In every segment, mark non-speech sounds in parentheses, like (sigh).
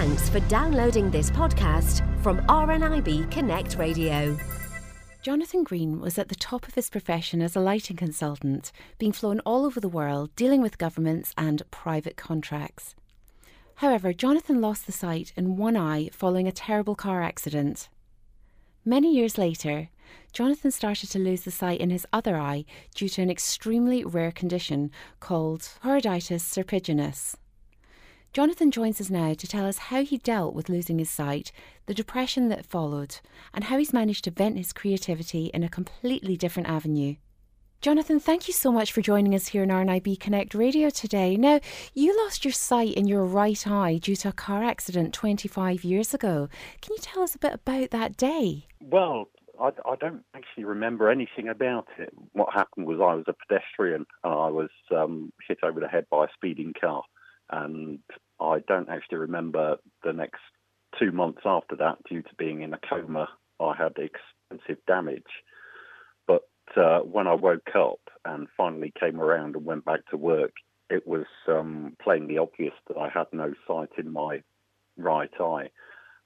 Thanks for downloading this podcast from RNIB Connect Radio. Jonathan Green was at the top of his profession as a lighting consultant, being flown all over the world, dealing with governments and private contracts. However, Jonathan lost the sight in one eye following a terrible car accident. Many years later, Jonathan started to lose the sight in his other eye due to an extremely rare condition called choroiditis serpiginous. Jonathan joins us now to tell us how he dealt with losing his sight, the depression that followed, and how he's managed to vent his creativity in a completely different avenue. Jonathan, thank you so much for joining us here on RNIB Connect Radio today. Now, you lost your sight in your right eye due to a car accident 25 years ago. Can you tell us a bit about that day? Well, I, I don't actually remember anything about it. What happened was I was a pedestrian and I was um, hit over the head by a speeding car and I don't actually remember the next two months after that due to being in a coma. I had extensive damage. But uh, when I woke up and finally came around and went back to work, it was um, plainly obvious that I had no sight in my right eye.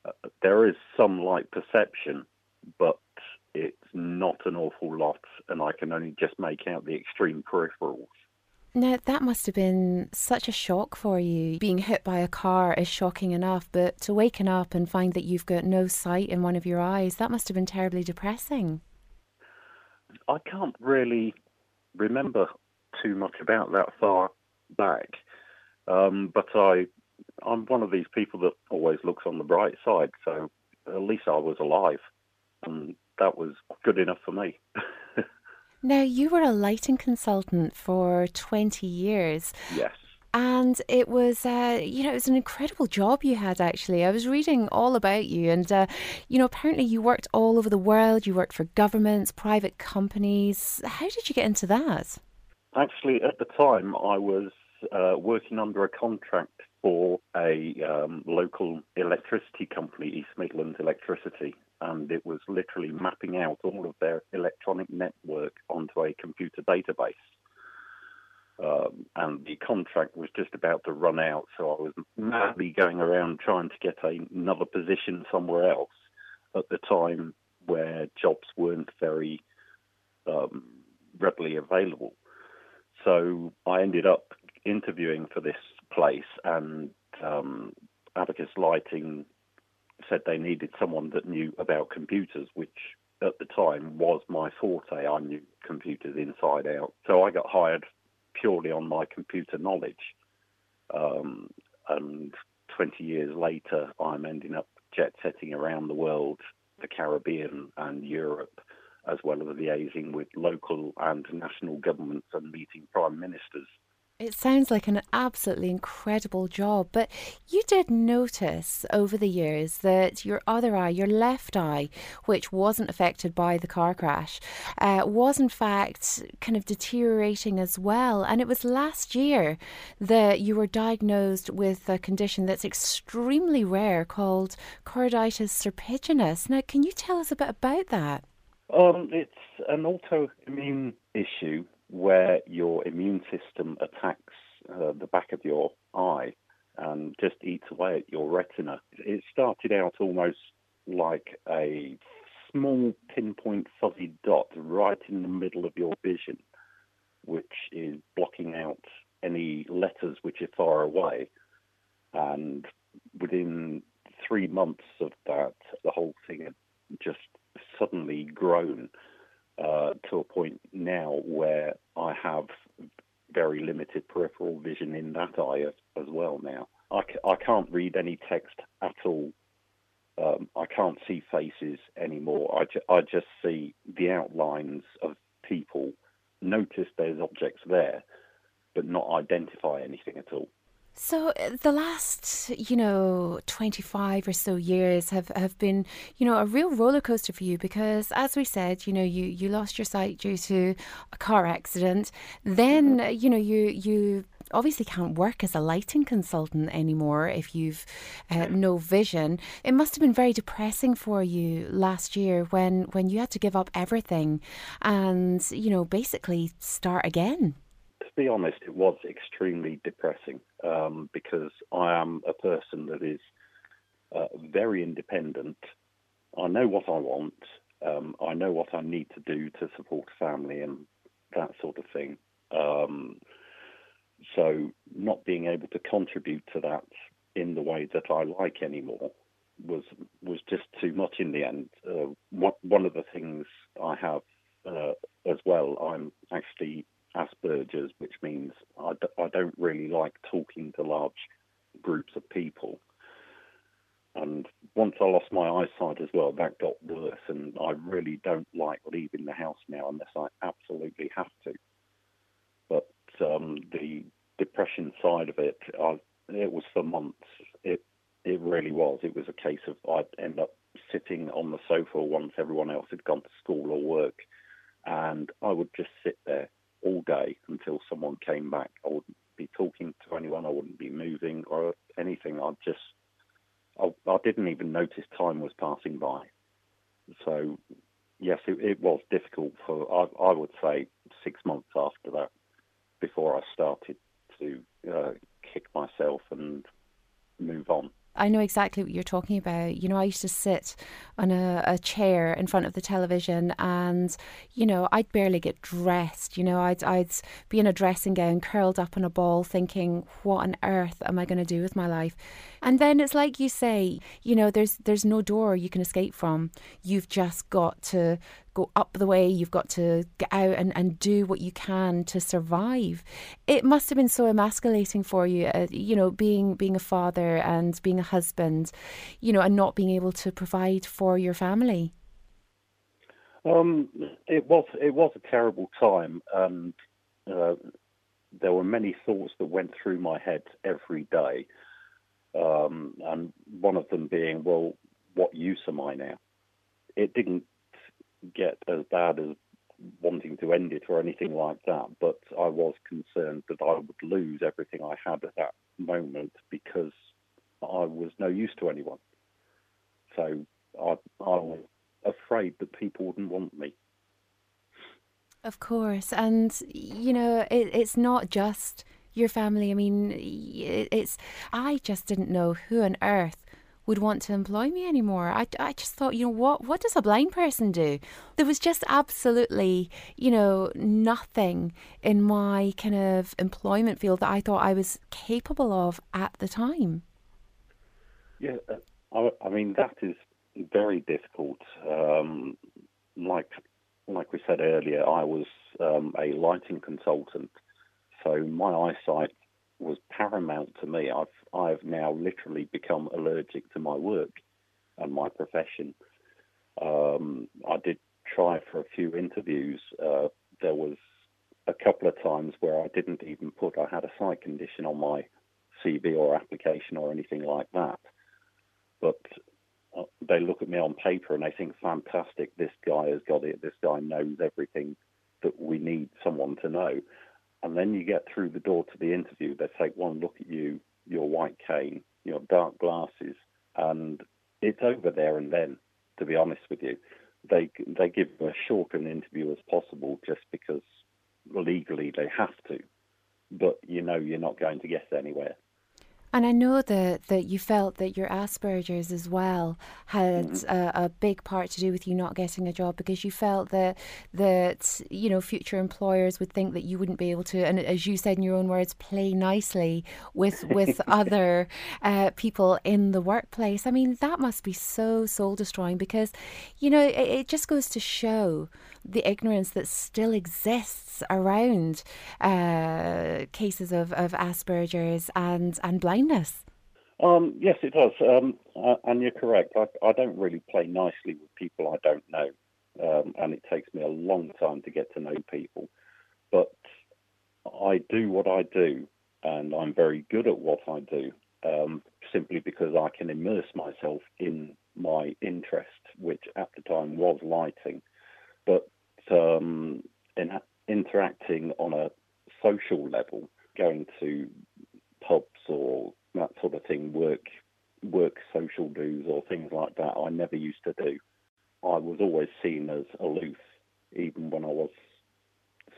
Uh, there is some light perception, but it's not an awful lot, and I can only just make out the extreme peripherals. Now, that must have been such a shock for you. Being hit by a car is shocking enough, but to waken up and find that you've got no sight in one of your eyes, that must have been terribly depressing. I can't really remember too much about that far back, um, but I, I'm one of these people that always looks on the bright side, so at least I was alive, and that was good enough for me. (laughs) Now, you were a lighting consultant for 20 years. Yes. And it was, uh, you know, it was an incredible job you had actually. I was reading all about you, and, uh, you know, apparently you worked all over the world. You worked for governments, private companies. How did you get into that? Actually, at the time, I was uh, working under a contract for a um, local electricity company, East Midlands Electricity, and it was literally mapping out all of their electronic network onto a computer database. Um, and the contract was just about to run out, so I was madly going around trying to get a, another position somewhere else at the time where jobs weren't very um, readily available. So I ended up interviewing for this place, and um, Abacus Lighting said they needed someone that knew about computers, which at the time was my forte. I knew computers inside out. So I got hired purely on my computer knowledge. Um, and 20 years later, I'm ending up jet setting around the world, the Caribbean and Europe, as well as liaising with local and national governments and meeting prime ministers it sounds like an absolutely incredible job, but you did notice over the years that your other eye, your left eye, which wasn't affected by the car crash, uh, was in fact kind of deteriorating as well. And it was last year that you were diagnosed with a condition that's extremely rare called choroiditis serpiginous. Now, can you tell us a bit about that? Um, it's an autoimmune issue where your immune system attacks uh, the back of your eye and just eats away at your retina. It started out almost like a small pinpoint fuzzy dot right in the middle of your vision, which is blocking out any letters which are far away. And within three months of that, the whole thing had just suddenly grown uh, to a point now where I have very limited peripheral vision in that eye as, as well now. I c- I can't read any text at all. Um, I can't see faces anymore. I, ju- I just see the outlines of people, notice there's objects there, but not identify anything at all. So uh, the last, you know, 25 or so years have, have been, you know, a real roller coaster for you because as we said, you know, you, you lost your sight due to a car accident. Then, mm-hmm. you know, you you obviously can't work as a lighting consultant anymore if you've uh, no vision. It must have been very depressing for you last year when when you had to give up everything and, you know, basically start again be honest, it was extremely depressing um, because I am a person that is uh, very independent. I know what I want. Um, I know what I need to do to support a family and that sort of thing. Um, so, not being able to contribute to that in the way that I like anymore was was just too much in the end. Uh, one of the things I have uh, as well, I'm actually Asperger's, which means I d- I don't really like talking to large groups of people. And once I lost my eyesight as well, that got worse. And I really don't like leaving the house now unless I absolutely have to. But um, the depression side of it, I, it was for months. It it really was. It was a case of I'd end up sitting on the sofa once everyone else had gone to school or work, and I would just sit there all day until someone came back. I wouldn't be talking to anyone. I wouldn't be moving or anything. I'd just I, I didn't even notice time was passing by. So yes, it, it was difficult for I, I, would say six months after that before I started to uh, kick myself and move on. I know exactly what you're talking about. You know, I used to sit on a, a, chair in front of the television and, you know, I'd barely get dressed. You know, I'd, I'd be in a dressing gown curled up in a ball thinking, what on earth am I going to do with my life? And then it's like you say, you know, there's there's no door you can escape from. You've just got to go up the way, you've got to get out and, and do what you can to survive. It must have been so emasculating for you, uh, you know, being being a father and being a husband, you know, and not being able to provide for your family. Um, it was it was a terrible time, and uh, there were many thoughts that went through my head every day, um, and one of them being, well, what use am I now? It didn't get as bad as wanting to end it or anything like that, but I was concerned that I would lose everything I had at that moment because I was no use to anyone. So I, I was afraid that people wouldn't want me. Of course, and you know it, it's not just your family. I mean, it's I just didn't know who on earth would want to employ me anymore. I, I just thought, you know, what what does a blind person do? There was just absolutely, you know, nothing in my kind of employment field that I thought I was capable of at the time. Yeah, uh, I, I mean that is very difficult. Um, like like we said earlier, I was um, a lighting consultant, so my eyesight was paramount to me. I've I've now literally become allergic to my work and my profession. Um, I did try for a few interviews. Uh, there was a couple of times where I didn't even put I had a sight condition on my CV or application or anything like that. But uh, they look at me on paper and they think, fantastic, this guy has got it. This guy knows everything that we need someone to know. And then you get through the door to the interview, they take one look at you, your white cane, your dark glasses, and it's over there and then, to be honest with you. They, they give as short an interview as possible just because legally they have to. But you know you're not going to get anywhere. And I know that, that you felt that your Asperger's as well had mm-hmm. a, a, big part to do with you not getting a job because you felt that that you know future employers would think that you wouldn't be able to, and as you said in your own words, play nicely with with (laughs) other uh, people in the workplace. I mean, that must be so soul destroying because you know it, it just goes to show the ignorance that still exists around uh, cases of, of Asperger's and, and blindness. Um, yes, it does. Um, uh, and you're correct. I, I, don't really play nicely with people I don't know. Um, and it takes me a long time to get to know people. But I do what I do, and I'm very good at what I do, um, simply because I can immerse myself in my interest, which at the time was lighting. But um, in interacting on a social level, going to pubs or that sort of thing, work work social dues or things like that, I never used to do. I was always seen as aloof, even when I was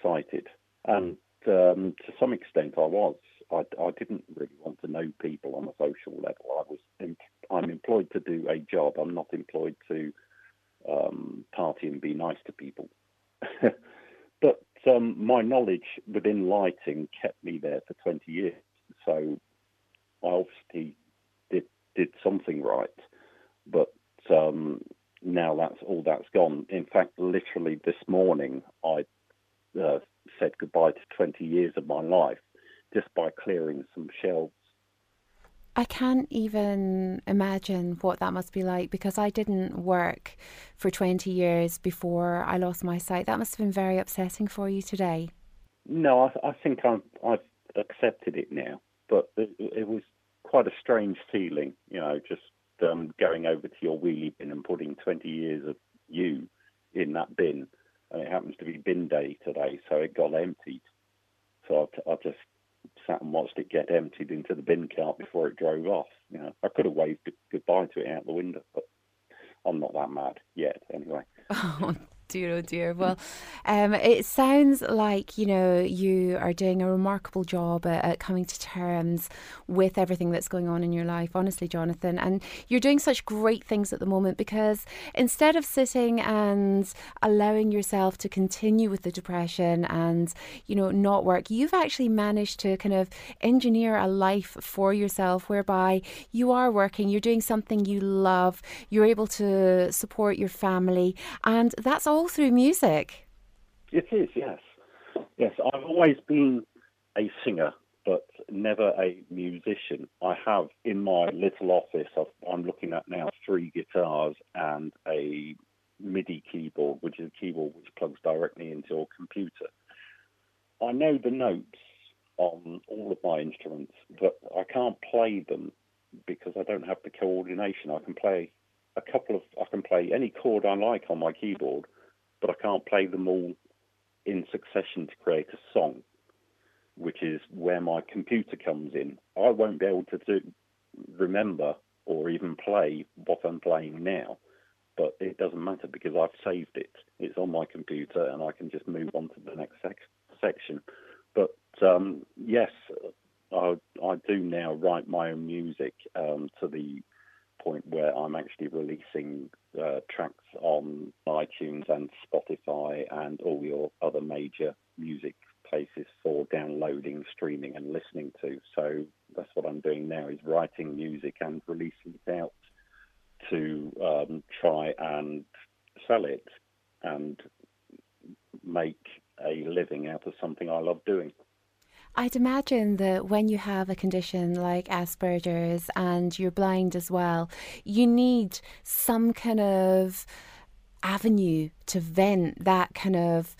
sighted, and um, to some extent I was. I, I, didn't really want to know people on a social level. I was I'm employed to do a job. I'm not employed to um, party and be nice to people. (laughs) but um, my knowledge within lighting kept me there for 20 years. So I obviously did did something right. But um, now that's all that's gone. In fact, literally this morning, I uh, said goodbye to 20 years of my life just by clearing some shelves. I can't even imagine what that must be like because I didn't work for 20 years before I lost my sight. That must have been very upsetting for you today. No, I, I think i have accepted it now, but it, it, was quite a strange feeling, you know, just um, going over to your wheelie bin and putting 20 years of you in that bin. And it happens to be bin day today, so it got emptied. So I, I just sat and watched it get emptied into the bin cart before it drove off. You know, I could have waved goodbye to it out the window, but I'm not that mad yet, anyway. (laughs) dear, oh dear. Well, um, it sounds like you know you are doing a remarkable job at, at, coming to terms with everything that's going on in your life. Honestly, Jonathan, and you're doing such great things at the moment because instead of sitting and allowing yourself to continue with the depression and you know not work, you've actually managed to kind of engineer a life for yourself whereby you are working, you're doing something you love, you're able to support your family, and that's all all through music. It is, yes. Yes, I've always been a singer, but never a musician. I have in my little office, I'm looking at now three guitars and a MIDI keyboard, which is a keyboard which plugs directly into your computer. I know the notes on all of my instruments, but I can't play them because I don't have the coordination. I can play a couple of, I can play any chord I like on my keyboard, but I can't play them all in succession to create a song, which is where my computer comes in. I won't be able to do, remember or even play what I'm playing now, but it doesn't matter because I've saved it. It's on my computer and I can just move on to the next sec- section. But um, yes, I, I, do now write my own music um, to the point where I'm actually releasing uh, tracks on iTunes and Spotify and all your other major music places for downloading, streaming, and listening to. So that's what I'm doing now: is writing music and releasing it out to um, try and sell it and make a living out of something I love doing. I'd imagine that when you have a condition like Asperger's and you're blind as well, you need some kind of avenue to vent that kind of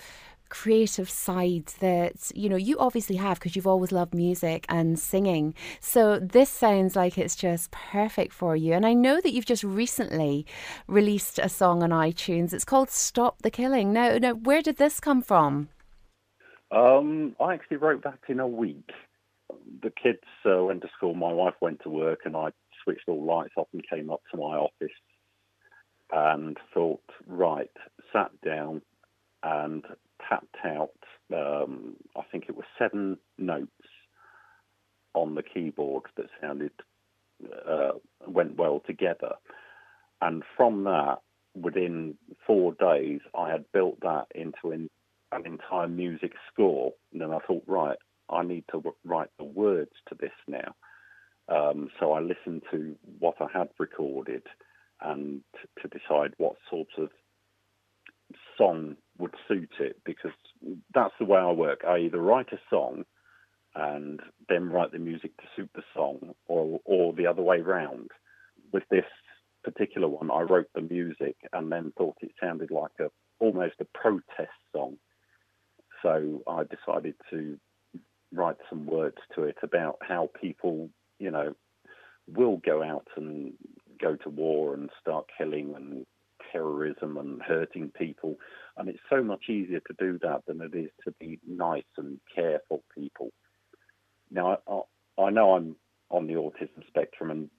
creative side that you know you obviously have because you've always loved music and singing. So this sounds like it's just perfect for you. And i know that you've just recently released a song on itunes. It's called stop the killing. Now now where did this come from um, I actually wrote that in a week. The kids uh, went to school, my wife went to work, and I switched all lights off and came up to my office and thought, right, sat down and tapped out, um, I think it was seven notes on the keyboard that sounded, uh, went well together. And from that, within four days, I had built that into an an entire music score. And then I thought, right, I need to write the words to this now. Um, so I listened to what I had recorded and to decide what sort of song would suit it because that's the way I work. I either write a song and then write the music to suit the song or, or the other way round. With this particular one, I wrote the music and then thought it sounded like a almost a protest so I decided to write some words to it about how people, you know, will go out and go to war and start killing and terrorism and hurting people. And it's so much easier to do that than it is to be nice and care for people. Now, I, I know I'm on the autism spectrum and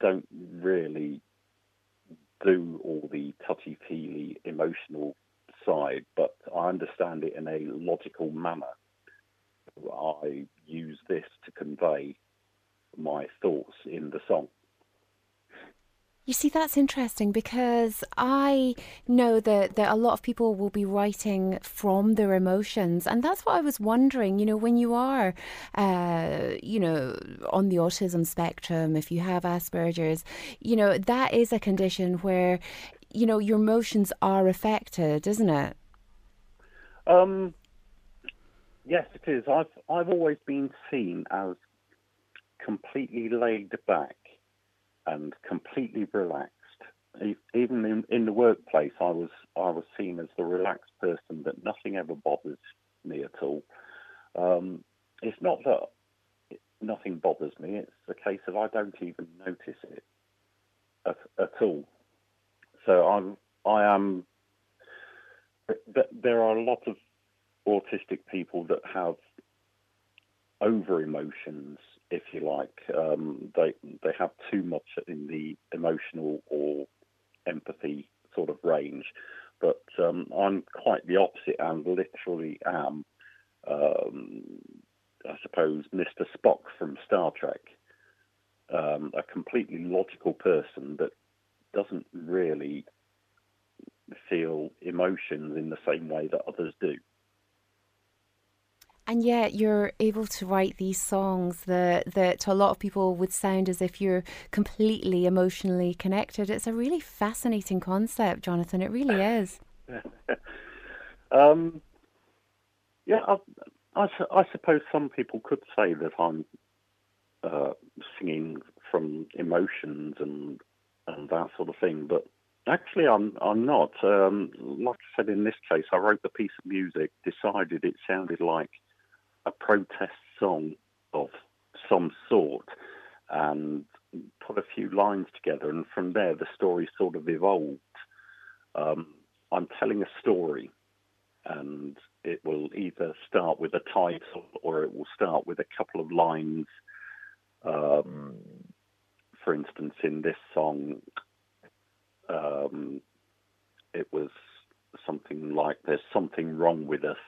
don't really do all the touchy feely emotional side, but I understand it in a logical manner. I use this to convey my thoughts in the song. You see, that's interesting because I know that, that a lot of people will be writing from their emotions. And that's what I was wondering, you know, when you are, uh, you know, on the autism spectrum, if you have Asperger's, you know, that is a condition where, you know, your emotions are affected, isn't it? Um, yes, it is. I've, I've always been seen as completely laid back and completely relaxed. Even in, in the workplace, I was I was seen as the relaxed person that nothing ever bothers me at all. Um, it's not that nothing bothers me; it's a case of I don't even notice it at, at all. So I'm I am. There are a lot of autistic people that have over emotions if you like. Um, they they have too much in the emotional or empathy sort of range, but um, I'm quite the opposite and literally am, um, I suppose, Mr. Spock from Star Trek, um, a completely logical person that doesn't really feel emotions in the same way that others do. And yet you're able to write these songs that, that to a lot of people would sound as if you're completely emotionally connected. It's a really fascinating concept, Jonathan. It really is. (laughs) um, yeah, I, I, I, suppose some people could say that I'm uh, singing from emotions and and that sort of thing, but actually, I'm I'm not. Um, like I said, in this case, I wrote the piece of music, decided it sounded like a protest song of some sort and put a few lines together. And from there, the story sort of evolved. Um, I'm telling a story, and it will either start with a title or it will start with a couple of lines. Um, for instance, in this song, um, it was something like "There's something wrong with us."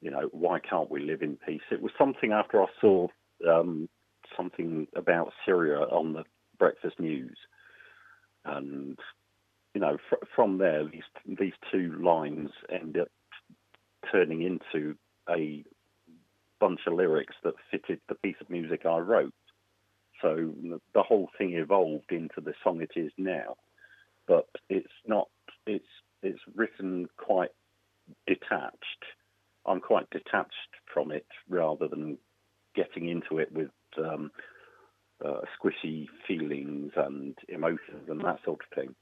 you know, why can't we live in peace? It was something after I saw um, something about Syria on the breakfast news, and you know, fr- from there, these these two lines end up turning into a bunch of lyrics that fitted the piece of music I wrote. So the whole thing evolved into the song it is now, but it's not. It's it's written quite detached I'm quite detached from it rather than getting into it with um, uh, squishy feelings and emotions and that sort of thing.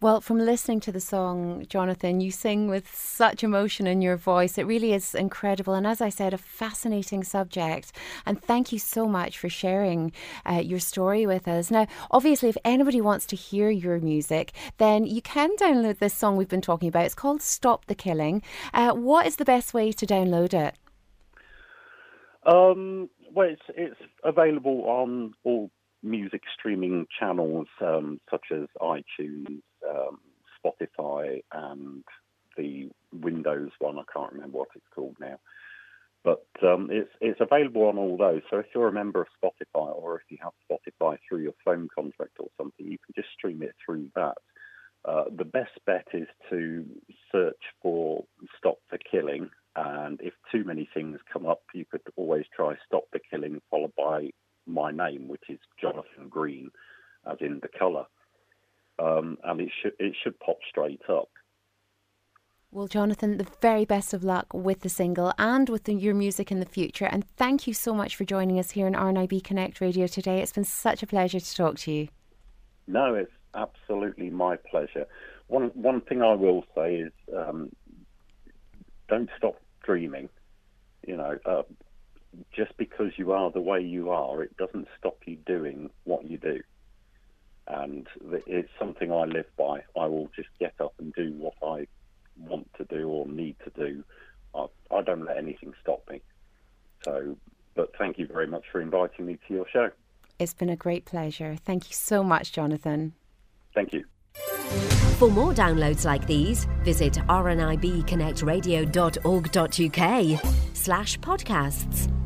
Well, from listening to the song, Jonathan, you sing with such emotion in your voice. It really is incredible. And as I said, a fascinating subject. And thank you so much for sharing uh, your story with us. Now, obviously, if anybody wants to hear your music, then you can download this song we've been talking about. It's called Stop the Killing. Uh, what is the best way to download it? Um, well, it's, it's available on all music streaming channels um, such as iTunes, um, Spotify, and the Windows one. I can't remember what it's called now. But um, it's it's available on all those. So if you're a member of Spotify, or if you have Spotify through your phone contract or something, you can just stream it through that. Uh, the best bet is to search for Stop the Killing, and if too many things come up, you could always try Stop the Killing followed by my name, which is Jonathan Green, as in the colour, um, and it should it should pop straight up. Well, Jonathan, the very best of luck with the single and with the, your music in the future. And thank you so much for joining us here on RNIB Connect Radio today. It's been such a pleasure to talk to you. No, it's absolutely my pleasure. One one thing I will say is um, don't stop dreaming. You know, uh, just because you are the way you are, it doesn't stop you doing what you do. And it's something I live by. I will just get up and do what I want to do or need to do. I, I don't let anything stop me. So, but thank you very much for inviting me to your show. It's been a great pleasure. Thank you so much, Jonathan. Thank you. For more downloads like these, visit rnibconnectradio.org.uk slash podcasts.